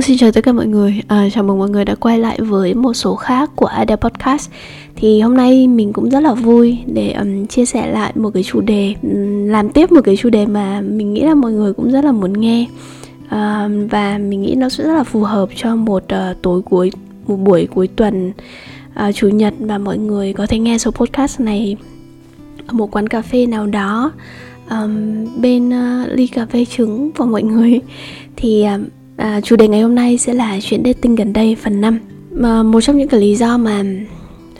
Vâng, xin chào tất cả mọi người. À, chào mừng mọi người đã quay lại với một số khác của Ada Podcast. Thì hôm nay mình cũng rất là vui để um, chia sẻ lại một cái chủ đề, um, làm tiếp một cái chủ đề mà mình nghĩ là mọi người cũng rất là muốn nghe. Uh, và mình nghĩ nó sẽ rất là phù hợp cho một uh, tối cuối, một buổi cuối tuần uh, chủ nhật và mọi người có thể nghe số podcast này ở một quán cà phê nào đó um, bên uh, ly cà phê trứng của mọi người thì uh, À, chủ đề ngày hôm nay sẽ là chuyện dating gần đây phần 5 mà Một trong những cái lý do mà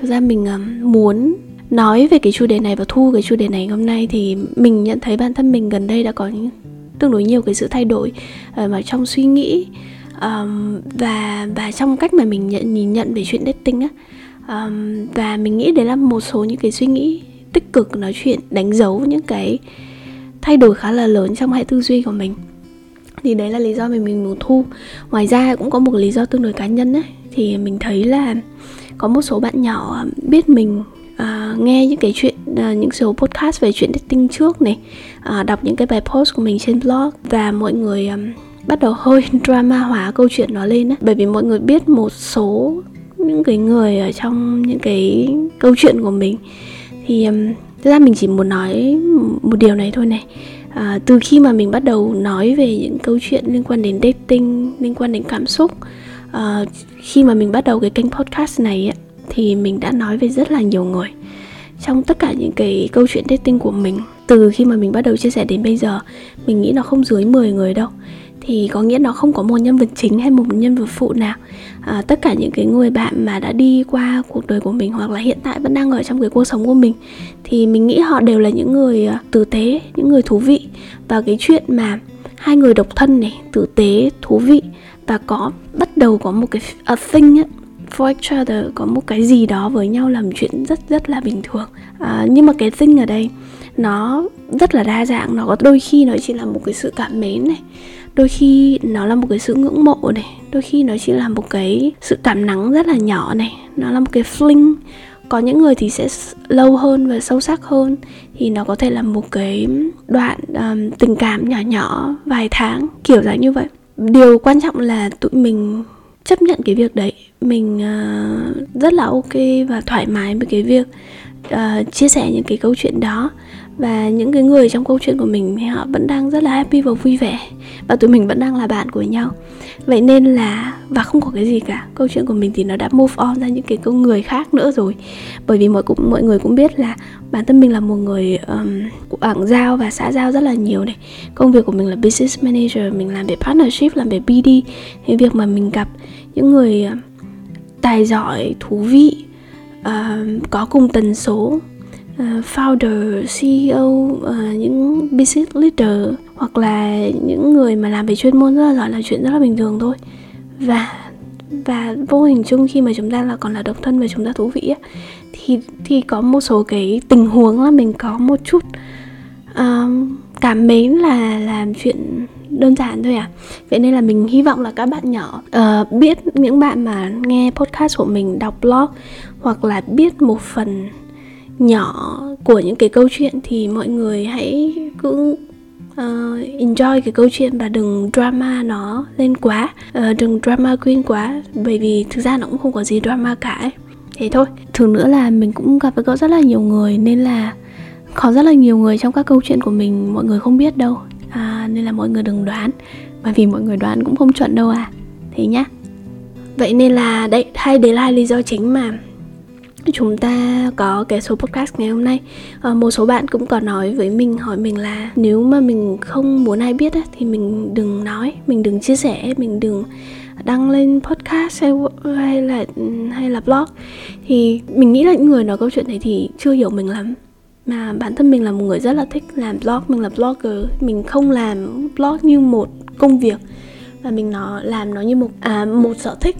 thực ra mình à, muốn nói về cái chủ đề này và thu cái chủ đề này hôm nay thì mình nhận thấy bản thân mình gần đây đã có những tương đối nhiều cái sự thay đổi ờ, mà trong suy nghĩ um, và và trong cách mà mình nhận nhìn nhận về chuyện dating á. Um, và mình nghĩ đấy là một số những cái suy nghĩ tích cực nói chuyện đánh dấu những cái thay đổi khá là lớn trong hệ tư duy của mình thì đấy là lý do mình mình muốn thu. Ngoài ra cũng có một lý do tương đối cá nhân ấy thì mình thấy là có một số bạn nhỏ à, biết mình uh, nghe những cái chuyện uh, những số podcast về chuyện dating trước này uh, đọc những cái bài post của mình trên blog và mọi người um, bắt đầu hơi drama hóa câu chuyện nó lên ấy. bởi vì mọi người biết một số những cái người ở trong những cái câu chuyện của mình. Thì um, thực ra mình chỉ muốn nói một điều này thôi này à, từ khi mà mình bắt đầu nói về những câu chuyện liên quan đến dating liên quan đến cảm xúc à, khi mà mình bắt đầu cái kênh podcast này ấy, thì mình đã nói về rất là nhiều người. Trong tất cả những cái câu chuyện dating của mình từ khi mà mình bắt đầu chia sẻ đến bây giờ mình nghĩ nó không dưới 10 người đâu thì có nghĩa nó không có một nhân vật chính hay một nhân vật phụ nào. À, tất cả những cái người bạn mà đã đi qua cuộc đời của mình hoặc là hiện tại vẫn đang ở trong cái cuộc sống của mình thì mình nghĩ họ đều là những người à, tử tế những người thú vị. Và cái chuyện mà hai người độc thân này tử tế thú vị và có bắt đầu có một cái a thing ấy, for each other có một cái gì đó với nhau làm chuyện rất rất là bình thường. À, nhưng mà cái thing ở đây nó rất là đa dạng nó có đôi khi nó chỉ là một cái sự cảm mến này đôi khi nó là một cái sự ngưỡng mộ này đôi khi nó chỉ là một cái sự cảm nắng rất là nhỏ này nó là một cái fling. Có những người thì sẽ lâu hơn và sâu sắc hơn thì nó có thể là một cái đoạn um, tình cảm nhỏ nhỏ vài tháng kiểu dạng như vậy. Điều quan trọng là tụi mình chấp nhận cái việc đấy mình uh, rất là ok và thoải mái với cái việc uh, chia sẻ những cái câu chuyện đó và những cái người trong câu chuyện của mình thì họ vẫn đang rất là happy và vui vẻ. Và tụi mình vẫn đang là bạn của nhau. Vậy nên là và không có cái gì cả. Câu chuyện của mình thì nó đã move on ra những cái câu người khác nữa rồi. Bởi vì mọi cũng mọi người cũng biết là bản thân mình là một người um, quảng giao và xã giao rất là nhiều này. Công việc của mình là business manager mình làm về partnership làm về bd cái việc mà mình gặp những người tài giỏi thú vị uh, có cùng tần số uh, founder, CEO, uh, à, những business leader hoặc là những người mà làm về chuyên môn rất là giỏi là chuyện rất là bình thường thôi. Và và vô hình chung khi mà chúng ta là còn là độc thân và chúng ta thú vị á thì thì có một số cái tình huống là mình có một chút uh, cảm mến là làm chuyện đơn giản thôi à. Vậy nên là mình hy vọng là các bạn nhỏ uh, biết những bạn mà nghe podcast của mình đọc blog hoặc là biết một phần nhỏ của những cái câu chuyện thì mọi người hãy cứ uh, enjoy cái câu chuyện và đừng drama nó lên quá uh, đừng drama queen quá bởi vì thực ra nó cũng không có gì drama cả ấy. thế thôi. Thường nữa là mình cũng gặp có rất là nhiều người nên là có rất là nhiều người trong các câu chuyện của mình mọi người không biết đâu. À, nên là mọi người đừng đoán bởi vì mọi người đoán cũng không chuẩn đâu à. Thế nhá. Vậy nên là đây hai đấy là hai lý do chính mà chúng ta có cái số podcast ngày hôm nay. À, một số bạn cũng có nói với mình hỏi mình là nếu mà mình không muốn ai biết á, thì mình đừng nói mình đừng chia sẻ mình đừng đăng lên podcast hay, hay là hay là blog. Thì mình nghĩ là những người nói câu chuyện này thì chưa hiểu mình lắm. Mà bản thân mình là một người rất là thích làm blog mình là blogger mình không làm blog như một công việc. Và mình nó làm nó như một à, một sở thích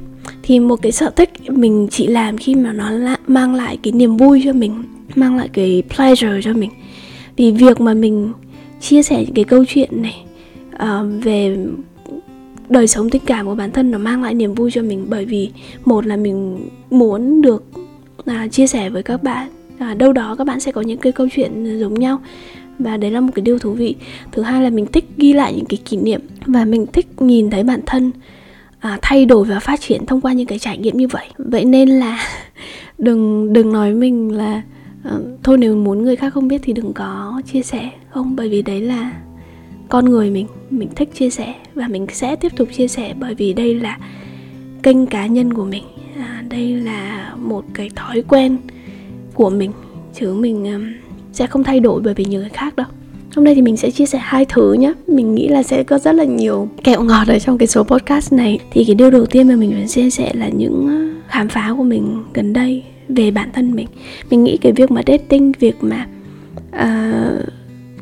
thì một cái sở thích mình chỉ làm khi mà nó mang lại cái niềm vui cho mình mang lại cái pleasure cho mình. Vì việc mà mình chia sẻ những cái câu chuyện này uh, về đời sống tình cảm của bản thân nó mang lại niềm vui cho mình bởi vì một là mình muốn được uh, chia sẻ với các bạn à, đâu đó các bạn sẽ có những cái câu chuyện giống nhau và đấy là một cái điều thú vị. Thứ hai là mình thích ghi lại những cái kỷ niệm và mình thích nhìn thấy bản thân à, thay đổi và phát triển thông qua những cái trải nghiệm như vậy. Vậy nên là đừng đừng nói mình là uh, thôi nếu muốn người khác không biết thì đừng có chia sẻ không? Bởi vì đấy là con người mình mình thích chia sẻ và mình sẽ tiếp tục chia sẻ bởi vì đây là kênh cá nhân của mình. À, đây là một cái thói quen của mình chứ mình um, sẽ không thay đổi bởi vì những người khác đâu. Hôm nay thì mình sẽ chia sẻ hai thứ nhé Mình nghĩ là sẽ có rất là nhiều kẹo ngọt ở trong cái số podcast này. Thì cái điều đầu tiên mà mình muốn chia sẻ là những ờ, khám phá của mình gần đây về bản thân mình. Mình nghĩ cái việc mà dating, việc mà uh,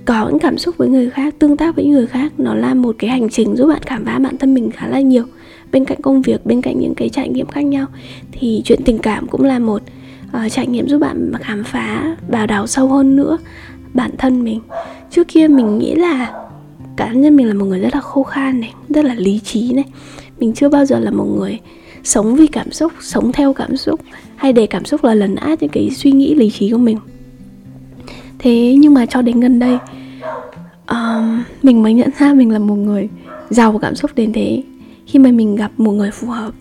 có những cảm xúc với người khác, tương tác với những người khác Nó là một cái hành trình giúp bạn khám phá bản thân mình khá là nhiều. Bên cạnh công việc, bên cạnh những cái trải nghiệm khác nhau Thì chuyện tình cảm cũng là một uh, trải nghiệm giúp bạn khám phá và đào sâu hơn nữa bản thân mình. Trước kia mình nghĩ là cá nhân mình là một người rất là khô khan này rất là lý trí này. Mình chưa bao giờ là một người sống vì cảm xúc sống theo cảm xúc hay để cảm xúc là lần át những cái suy nghĩ lý trí của mình. Thế nhưng mà cho đến gần đây um, mình mới nhận ra mình là một người giàu cảm xúc đến thế. Khi mà mình gặp một người phù hợp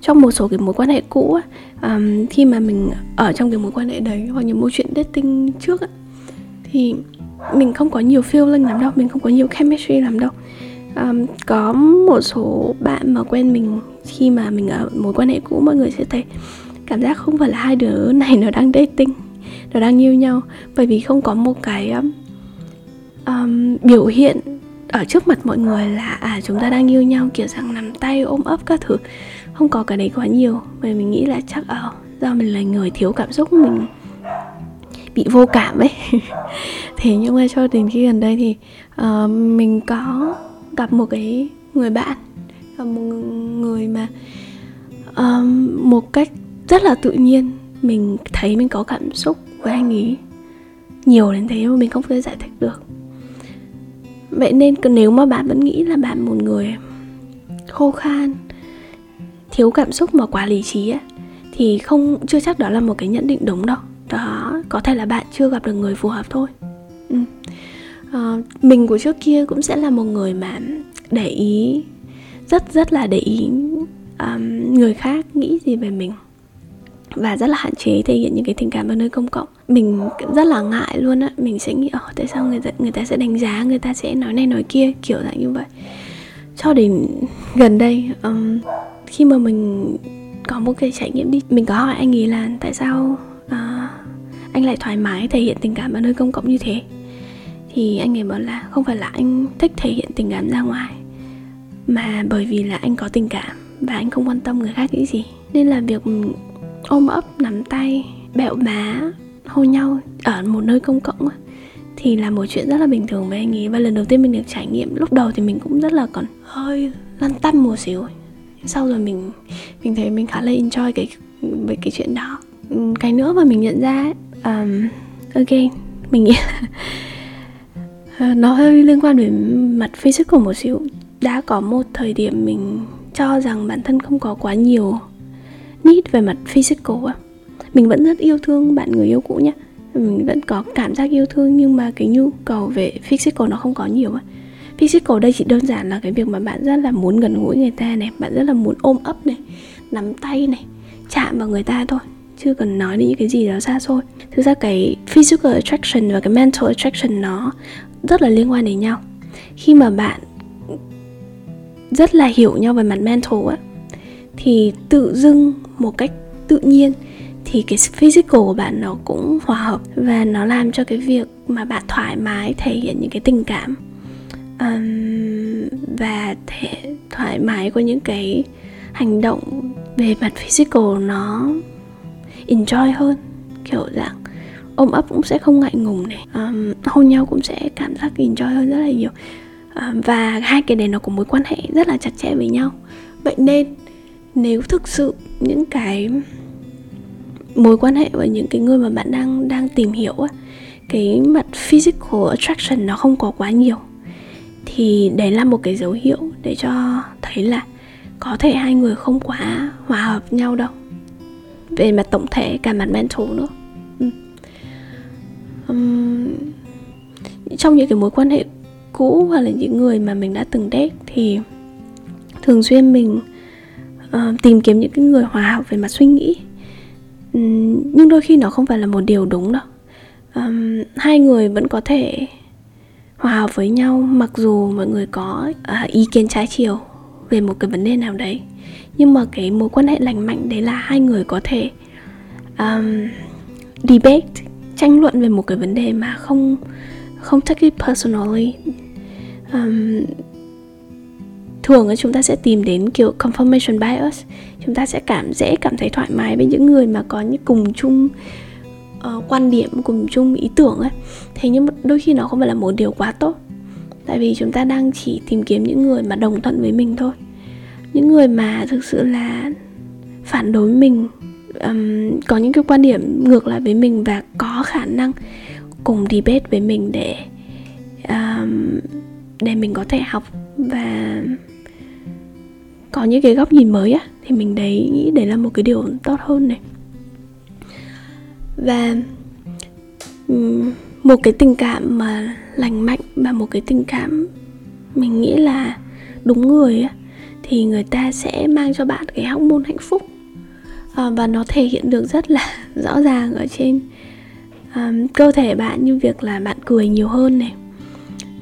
trong một số cái mối quan hệ cũ um, khi mà mình ở trong cái mối quan hệ đấy hoặc những mối chuyện dating trước thì mình không có nhiều feeling lắm đâu mình không có nhiều chemistry lắm đâu. Um, có một số bạn mà quen mình khi mà mình ở mối quan hệ cũ mọi người sẽ thấy cảm giác không phải là hai đứa này nó đang dating nó đang yêu nhau. Bởi vì không có một cái um, um, biểu hiện ở trước mặt mọi người là à chúng ta đang yêu nhau kiểu rằng nắm tay ôm ấp các thứ. Không có cái đấy quá nhiều. Bởi mình nghĩ là chắc ở do mình là người thiếu cảm xúc mình bị vô cảm ấy. Thế nhưng mà cho đến khi gần đây thì uh, mình có gặp một cái người bạn gặp một người mà uh, một cách rất là tự nhiên mình thấy mình có cảm xúc với anh ấy nhiều đến thế mà mình không thể giải thích được. Vậy nên nếu mà bạn vẫn nghĩ là bạn một người khô khan thiếu cảm xúc mà quá lý trí ấy, thì không chưa chắc đó là một cái nhận định đúng đâu đó có thể là bạn chưa gặp được người phù hợp thôi. Ừ. à, mình của trước kia cũng sẽ là một người mà để ý rất rất là để ý um, người khác nghĩ gì về mình và rất là hạn chế thể hiện những cái tình cảm ở nơi công cộng. Mình rất là ngại luôn á mình sẽ nghĩ oh, tại sao người ta người ta sẽ đánh giá người ta sẽ nói này nói kia? Kiểu dạng như vậy. Cho đến gần đây um, khi mà mình có một cái trải nghiệm đi mình có hỏi anh ấy là tại sao anh lại thoải mái thể hiện tình cảm ở nơi công cộng như thế. Thì anh ấy bảo là không phải là anh thích thể hiện tình cảm ra ngoài, mà bởi vì là anh có tình cảm và anh không quan tâm người khác nghĩ gì. Nên là việc ôm ấp, nắm tay, bẹo má hôn nhau ở một nơi công cộng thì là một chuyện rất là bình thường với anh ấy. Và lần đầu tiên mình được trải nghiệm, lúc đầu thì mình cũng rất là còn hơi lăn tăn một xíu. Sau rồi mình mình thấy mình khá là enjoy cái về cái chuyện đó. Cái nữa mà mình nhận ra um, again mình nghĩ là nó hơi liên quan đến mặt physical một xíu. Đã có một thời điểm mình cho rằng bản thân không có quá nhiều need về mặt physical á. Mình vẫn rất yêu thương bạn người yêu cũ nhá. Mình vẫn có cảm giác yêu thương nhưng mà cái nhu cầu về physical nó không có nhiều á. Physical đây chỉ đơn giản là cái việc mà bạn rất là muốn gần gũi người ta này bạn rất là muốn ôm ấp này nắm tay này chạm vào người ta thôi chưa cần nói đến những cái gì đó xa xôi thực ra cái physical attraction và cái mental attraction nó rất là liên quan đến nhau. Khi mà bạn rất là hiểu nhau về mặt mental á thì tự dưng một cách tự nhiên thì cái physical của bạn nó cũng hòa hợp và nó làm cho cái việc mà bạn thoải mái thể hiện những cái tình cảm um, và thể thoải mái của những cái hành động về mặt physical nó enjoy hơn kiểu dạng ôm ấp cũng sẽ không ngại ngùng này. Um, hôn nhau cũng sẽ cảm giác enjoy hơn rất là nhiều. Um, và hai cái này nó có mối quan hệ rất là chặt chẽ với nhau. Vậy nên nếu thực sự những cái mối quan hệ với những cái người mà bạn đang đang tìm hiểu á cái mặt physical attraction nó không có quá nhiều thì đấy là một cái dấu hiệu để cho thấy là có thể hai người không quá hòa hợp nhau đâu về mặt tổng thể cả mặt mental nữa. Ừ. um, trong những cái mối quan hệ cũ hoặc là những người mà mình đã từng date thì thường xuyên mình uh, tìm kiếm những cái người hòa hợp về mặt suy nghĩ. Um, nhưng đôi khi nó không phải là một điều đúng đâu. Um, hai người vẫn có thể hòa hợp với nhau mặc dù mọi người có uh, ý kiến trái chiều về một cái vấn đề nào đấy nhưng mà cái mối quan hệ lành mạnh đấy là hai người có thể um, debate tranh luận về một cái vấn đề mà không không take it personally. Um, thường chúng ta sẽ tìm đến kiểu confirmation bias. Chúng ta sẽ cảm dễ cảm thấy thoải mái với những người mà có những cùng chung uh, quan điểm cùng chung ý tưởng ấy. Thế nhưng đôi khi nó không phải là một điều quá tốt. Tại vì chúng ta đang chỉ tìm kiếm những người mà đồng thuận với mình thôi những người mà thực sự là phản đối mình um, có những cái quan điểm ngược lại với mình và có khả năng cùng debate với mình để um, để mình có thể học và có những cái góc nhìn mới á thì mình đấy nghĩ đấy là một cái điều tốt hơn này. Và một cái tình cảm mà lành mạnh và một cái tình cảm mình nghĩ là đúng người á thì người ta sẽ mang cho bạn cái hormone hạnh phúc. À, và nó thể hiện được rất là rõ ràng ở trên um, cơ thể bạn như việc là bạn cười nhiều hơn này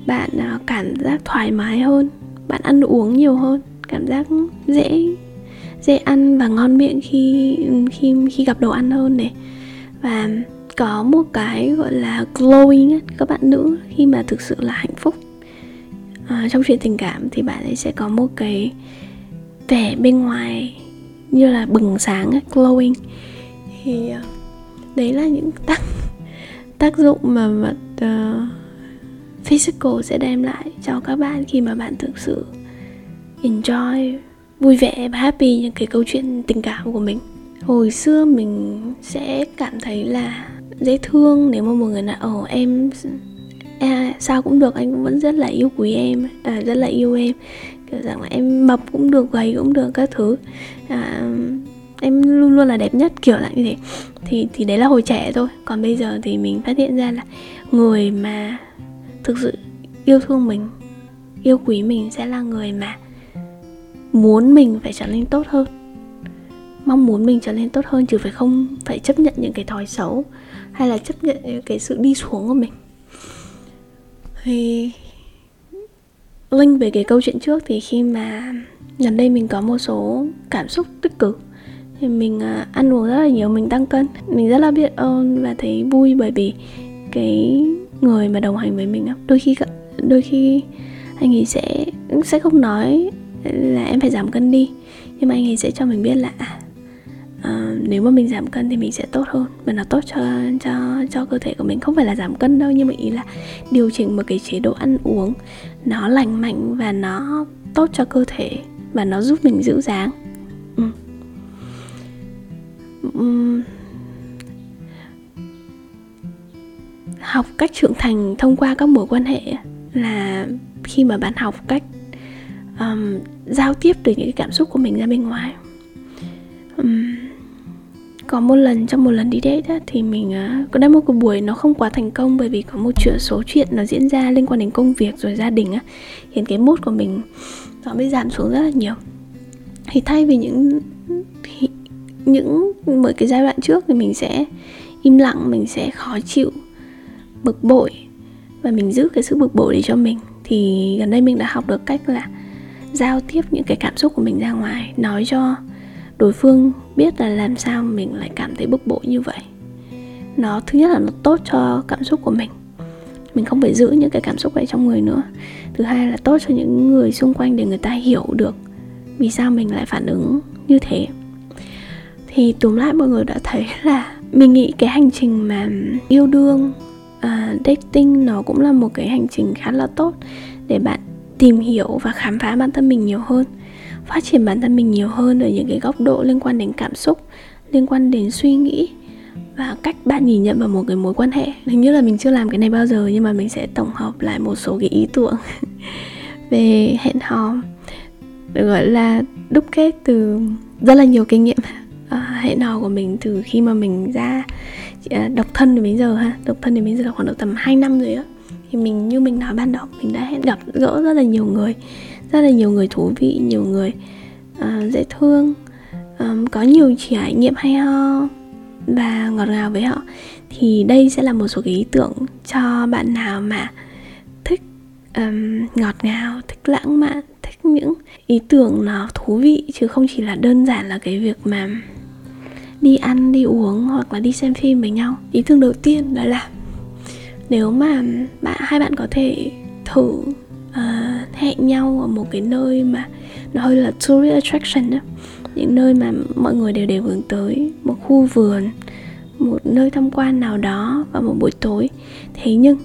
bạn uh, cảm giác thoải mái hơn bạn ăn uống nhiều hơn cảm giác dễ dễ ăn và ngon miệng khi khi khi gặp đồ ăn hơn này. Và có một cái gọi là glowing các bạn nữ khi mà thực sự là hạnh phúc à, trong chuyện tình cảm thì bạn ấy sẽ có một cái vẻ bên ngoài như là bừng sáng glowing. Thì ờ, đấy là những tác tác dụng mà mặt uh, ờ, physical sẽ đem lại cho các bạn khi mà bạn thực sự enjoy vui vẻ và happy những cái câu chuyện tình cảm của mình. Hồi xưa mình sẽ cảm thấy là dễ thương nếu mà một người nào ồ em à, sao cũng được anh cũng vẫn rất là yêu quý em à, rất là yêu em. Kiểu rằng là em mập cũng được gầy cũng được các thứ. À, em luôn luôn là đẹp nhất kiểu là như thế. Thì thì đấy là hồi trẻ thôi. Còn bây giờ thì mình phát hiện ra là người mà thực sự yêu thương mình yêu quý mình sẽ là người mà muốn mình phải trở nên tốt hơn. Mong muốn mình trở nên tốt hơn chứ phải không phải chấp nhận những cái thói xấu hay là chấp nhận cái sự đi xuống của mình thì Linh về cái câu chuyện trước thì khi mà gần đây mình có một số cảm xúc tích cực, thì mình à, ăn uống rất là nhiều, mình tăng cân, mình rất là biết ơn và thấy vui bởi vì cái người mà đồng hành với mình đôi khi đôi khi anh ấy sẽ sẽ không nói là em phải giảm cân đi, nhưng mà anh ấy sẽ cho mình biết là à, uh, nếu mà mình giảm cân thì mình sẽ tốt hơn. Và nó tốt cho cho cho cơ thể của mình. Không phải là giảm cân đâu nhưng mà ý là điều chỉnh một cái chế độ ăn uống nó lành mạnh và nó tốt cho cơ thể và nó giúp mình giữ dáng. Ừ. Uhm. học cách trưởng thành thông qua các mối quan hệ là khi mà bạn học cách um, giao tiếp được những cái cảm xúc của mình ra bên ngoài. Um, có một lần trong một lần đi date á, thì mình uh, có đến một cái buổi nó không quá thành công bởi vì có một chuyện số chuyện nó diễn ra liên quan đến công việc rồi gia đình á khiến cái mood của mình nó bị giảm xuống rất là nhiều. Thì thay vì những thì, những mỗi cái giai đoạn trước thì mình sẽ im lặng mình sẽ khó chịu bực bội và mình giữ cái sự bực bội để cho mình. Thì gần đây mình đã học được cách là giao tiếp những cái cảm xúc của mình ra ngoài nói cho đối phương biết là làm sao mình lại cảm thấy bức bội như vậy. Nó thứ nhất là nó tốt cho cảm xúc của mình. Mình không phải giữ những cái cảm xúc ấy trong người nữa. Thứ hai là tốt cho những người xung quanh để người ta hiểu được vì sao mình lại phản ứng như thế. Thì tóm lại mọi người đã thấy là mình nghĩ cái hành trình mà yêu đương uh, dating nó cũng là một cái hành trình khá là tốt để bạn tìm hiểu và khám phá bản thân mình nhiều hơn phát triển bản thân mình nhiều hơn ở những cái góc độ liên quan đến cảm xúc liên quan đến suy nghĩ và cách bạn nhìn nhận vào một cái mối quan hệ. Hình như là mình chưa làm cái này bao giờ nhưng mà mình sẽ tổng hợp lại một số cái ý tưởng về hẹn hò được gọi là đúc kết từ rất là nhiều kinh nghiệm. À, hẹn hò của mình từ khi mà mình ra à, độc thân đến bây giờ ha. Độc thân đến bây giờ là khoảng độ tầm 2 năm rồi á. Thì mình như mình nói ban đầu mình đã hẹn gặp gỡ rất là nhiều người rất là nhiều người thú vị nhiều người uh, dễ thương. Um, có nhiều trải nghiệm hay ho và ngọt ngào với họ. Thì đây sẽ là một số cái ý tưởng cho bạn nào mà thích um, ngọt ngào thích lãng mạn thích những ý tưởng nó thú vị. Chứ không chỉ là đơn giản là cái việc mà đi ăn đi uống hoặc là đi xem phim với nhau. Ý tưởng đầu tiên đó là nếu mà bạn hai bạn có thể thử uh, hẹn nhau ở một cái nơi mà nó hơi là tourist attraction đó. Những nơi mà mọi người đều đều hướng tới. Một khu vườn một nơi tham quan nào đó vào một buổi tối. Thế nhưng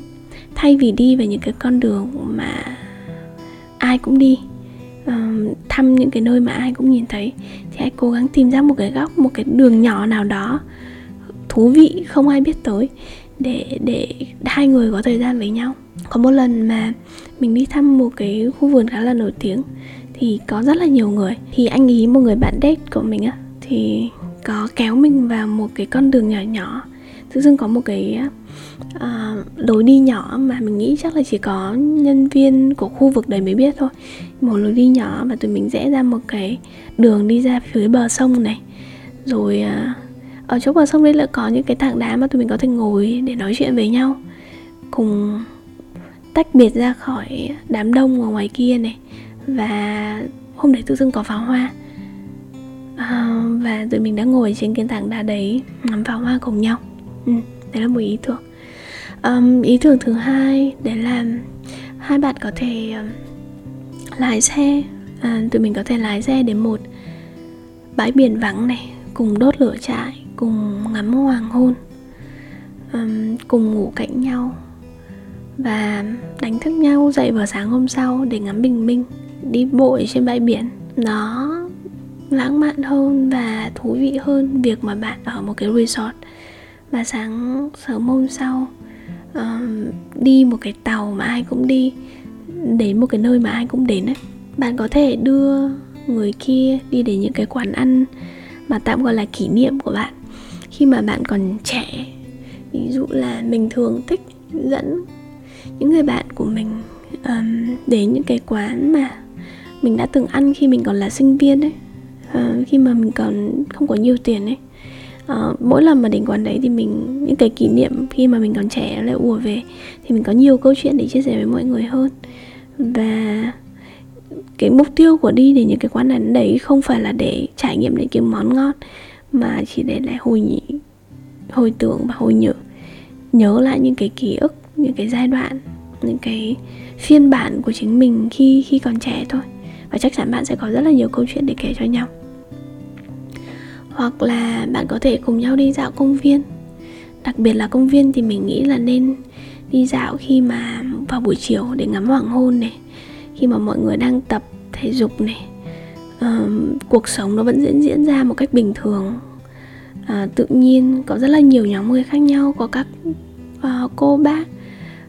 thay vì đi về những cái con đường mà ai cũng đi uh, thăm những cái nơi mà ai cũng nhìn thấy thì hãy cố gắng tìm ra một cái góc một cái đường nhỏ nào đó thú vị không ai biết tới để để hai người có thời gian với nhau có một lần mà mình đi thăm một cái khu vườn khá là nổi tiếng thì có rất là nhiều người. Thì anh ý một người bạn date của mình á thì có kéo mình vào một cái con đường nhỏ nhỏ. Tự dưng có một cái uh, lối đi nhỏ mà mình nghĩ chắc là chỉ có nhân viên của khu vực đấy mới biết thôi. Một lối đi nhỏ và tụi mình rẽ ra một cái đường đi ra phía bờ sông này. Rồi uh, ở chỗ bờ sông đấy là có những cái tảng đá mà tụi mình có thể ngồi để nói chuyện với nhau. Cùng tách biệt ra khỏi đám đông ở ngoài kia này và hôm đấy tự dưng có pháo hoa. À, và tụi mình đã ngồi trên cái tảng đá đấy ngắm pháo hoa cùng nhau. Ừ, đấy là một ý tưởng. Um, ý tưởng thứ hai đấy là hai bạn có thể um, lái xe. À, tụi mình có thể lái xe đến một bãi biển vắng này cùng đốt lửa trại cùng ngắm hoàng hôn um, cùng ngủ cạnh nhau và đánh thức nhau dậy vào sáng hôm sau để ngắm bình minh đi bộ trên bãi biển. Nó lãng mạn hơn và thú vị hơn việc mà bạn ở một cái resort. Và sáng sớm hôm sau um, đi một cái tàu mà ai cũng đi đến một cái nơi mà ai cũng đến ấy. Bạn có thể đưa người kia đi đến những cái quán ăn mà tạm gọi là kỷ niệm của bạn. Khi mà bạn còn trẻ ví dụ là mình thường thích dẫn những người bạn của mình um, đến những cái quán mà mình đã từng ăn khi mình còn là sinh viên ấy uh, khi mà mình còn không có nhiều tiền ấy. Uh, mỗi lần mà đến quán đấy thì mình những cái kỷ niệm khi mà mình còn trẻ lại ùa về thì mình có nhiều câu chuyện để chia sẻ với mọi người hơn. Và cái mục tiêu của đi đến những cái quán ăn đấy không phải là để trải nghiệm những cái món ngon mà chỉ để lại hồi nhị hồi tưởng và hồi nhớ nhớ lại những cái ký ức những cái giai đoạn những cái phiên bản của chính mình khi khi còn trẻ thôi. Và chắc chắn bạn sẽ có rất là nhiều câu chuyện để kể cho nhau. Hoặc là bạn có thể cùng nhau đi dạo công viên. Đặc biệt là công viên thì mình nghĩ là nên đi dạo khi mà vào buổi chiều để ngắm hoàng hôn này khi mà mọi người đang tập thể dục này. Uh, cuộc sống nó vẫn diễn diễn ra một cách bình thường. Uh, tự nhiên có rất là nhiều nhóm người khác nhau có các uh, cô bác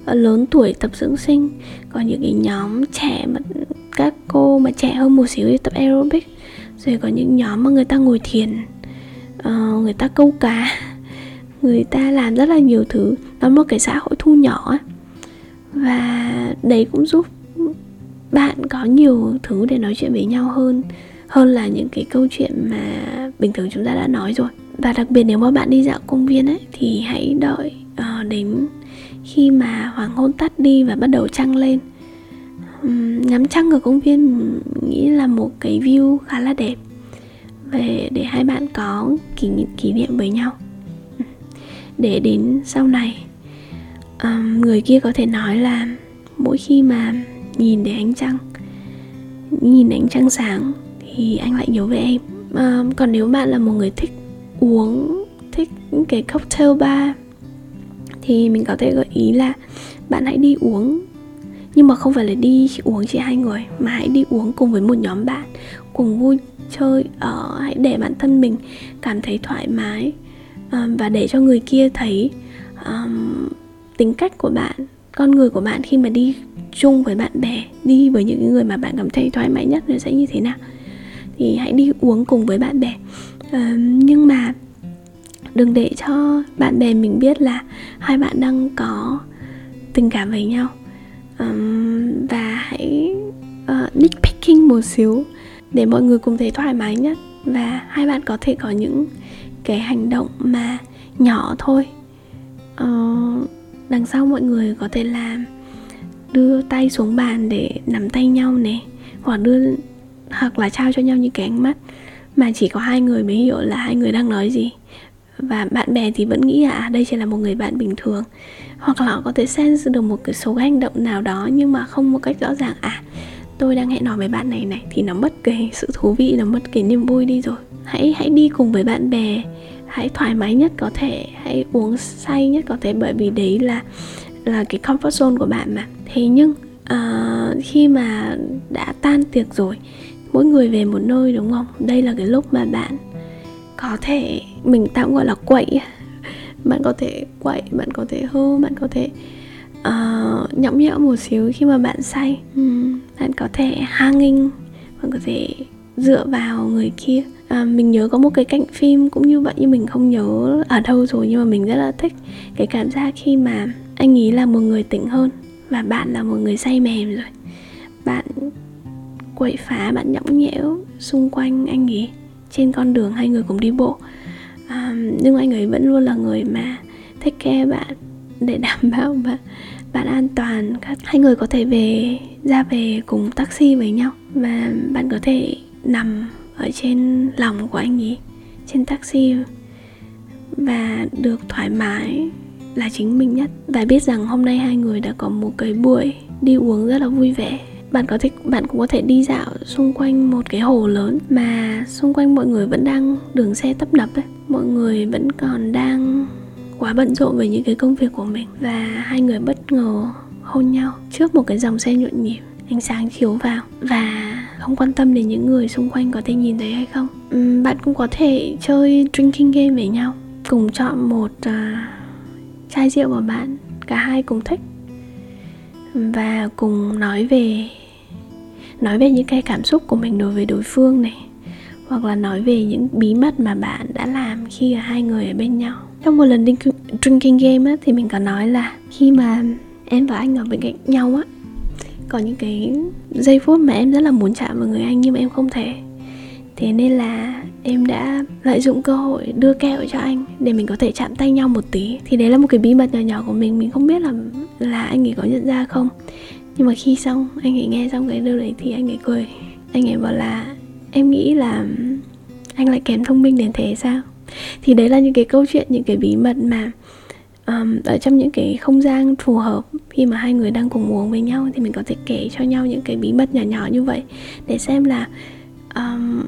Ờ, lớn tuổi tập dưỡng sinh. Có những cái nhóm trẻ mà các cô mà trẻ hơn một xíu thì tập aerobic. Rồi có những nhóm mà người ta ngồi thiền. Uh, người ta câu cá. Người ta làm rất là nhiều thứ. Nó một cái xã hội thu nhỏ và đấy cũng giúp bạn có nhiều thứ để nói chuyện với nhau hơn. Hơn là những cái câu chuyện mà bình thường chúng ta đã nói rồi. Và đặc biệt nếu mà bạn đi dạo công viên ấy thì hãy đợi uh, đến khi mà hoàng hôn tắt đi và bắt đầu trăng lên. Ngắm trăng ở công viên nghĩ là một cái view khá là đẹp. Về để hai bạn có kỷ kỷ niệm với nhau. Để đến sau này um, người kia có thể nói là mỗi khi mà nhìn để ánh trăng nhìn ánh trăng sáng thì anh lại nhớ về em. Còn nếu bạn là một người thích uống thích những cái cocktail bar thì mình có thể gợi ý là bạn hãy đi uống. Nhưng mà không phải là đi uống chỉ hai người mà hãy đi uống cùng với một nhóm bạn cùng vui chơi ở hãy để bản thân mình cảm thấy thoải mái um, và để cho người kia thấy um, tính cách của bạn con người của bạn khi mà đi chung với bạn bè đi với những người mà bạn cảm thấy thoải mái nhất nó sẽ như thế nào. Thì hãy đi uống cùng với bạn bè. À, nhưng mà đừng để cho bạn bè mình biết là hai bạn đang có tình cảm với nhau. Um, và hãy uh, nitpicking một xíu để mọi người cùng thấy thoải mái nhất. Và hai bạn có thể có những cái hành động mà nhỏ thôi. Uh, đằng sau mọi người có thể làm đưa tay xuống bàn để nắm tay nhau này hoặc đưa hoặc là trao cho nhau những cái ánh mắt mà chỉ có hai người mới hiểu là hai người đang nói gì và bạn bè thì vẫn nghĩ là à, đây chỉ là một người bạn bình thường. Hoặc là họ có thể sense được một cái số hành động nào đó nhưng mà không một cách rõ ràng à tôi đang hẹn hò với bạn này này thì nó mất cái sự thú vị nó mất cái niềm vui đi rồi. Hãy hãy đi cùng với bạn bè hãy thoải mái nhất có thể hãy uống say nhất có thể bởi vì đấy là là cái comfort zone của bạn mà. Thế nhưng uh, khi mà đã tan tiệc rồi mỗi người về một nơi đúng không? Đây là cái lúc mà bạn có thể mình tạm gọi là quậy. Bạn có thể quậy bạn có thể hư bạn có thể uh, nhõng nhẽo một xíu khi mà bạn say. Uhm, bạn có thể hanging bạn có thể dựa vào người kia. À, mình nhớ có một cái cảnh phim cũng như vậy nhưng mình không nhớ ở đâu rồi nhưng mà mình rất là thích. Cái cảm giác khi mà anh ý là một người tỉnh hơn và bạn là một người say mềm rồi. Bạn quậy phá bạn nhõng nhẽo xung quanh anh ấy trên con đường hai người cùng đi bộ. À, nhưng anh ấy vẫn luôn là người mà thích care bạn để đảm bảo bạn bạn an toàn. Các hai người có thể về ra về cùng taxi với nhau và bạn có thể nằm ở trên lòng của anh ấy trên taxi và được thoải mái là chính mình nhất. Và biết rằng hôm nay hai người đã có một cái buổi đi uống rất là vui vẻ bạn có thể bạn cũng có thể đi dạo xung quanh một cái hồ lớn mà xung quanh mọi người vẫn đang đường xe tấp nập ấy. Mọi người vẫn còn đang quá bận rộn với những cái công việc của mình và hai người bất ngờ hôn nhau trước một cái dòng xe nhộn nhịp ánh sáng chiếu vào. Và không quan tâm đến những người xung quanh có thể nhìn thấy hay không. Uhm, bạn cũng có thể chơi drinking game với nhau cùng chọn một uh, chai rượu của bạn cả hai cùng thích và cùng nói về nói về những cái cảm xúc của mình đối với đối phương này. Hoặc là nói về những bí mật mà bạn đã làm khi hai người ở bên nhau. Trong một lần drinking game á, thì mình có nói là khi mà em và anh ở bên cạnh nhau á có những cái giây phút mà em rất là muốn chạm vào người anh nhưng mà em không thể. Thế nên là em đã lợi dụng cơ hội đưa kẹo cho anh để mình có thể chạm tay nhau một tí. Thì đấy là một cái bí mật nhỏ nhỏ của mình. Mình không biết là là anh ấy có nhận ra không. Nhưng mà khi xong anh ấy nghe xong cái điều đấy thì anh ấy cười. Anh ấy bảo là em nghĩ là anh lại kém thông minh đến thế sao? Thì đấy là những cái câu chuyện những cái bí mật mà um, ở trong những cái không gian phù hợp khi mà hai người đang cùng uống với nhau thì mình có thể kể cho nhau những cái bí mật nhỏ nhỏ như vậy để xem là um,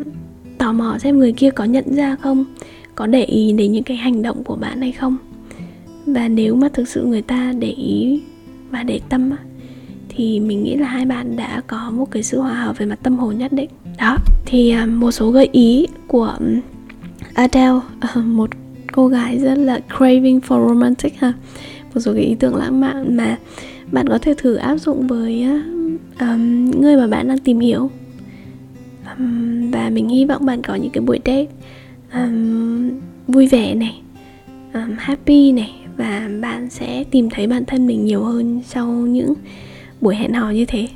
tò mò xem người kia có nhận ra không có để ý đến những cái hành động của bạn hay không. Và nếu mà thực sự người ta để ý và để tâm thì mình nghĩ là hai bạn đã có một cái sự hòa hợp về mặt tâm hồn nhất định. Đó thì à, một số gợi ý của ừ, Adele ờ, một cô gái rất là craving for romantic ha. Một số cái ý tưởng lãng mạn mà bạn có thể thử áp dụng với um, người mà bạn đang tìm hiểu um, và mình hy vọng bạn có những cái buổi date um, vui vẻ này um, happy này và bạn sẽ tìm thấy bản thân mình nhiều hơn sau những buổi hẹn hò như thế.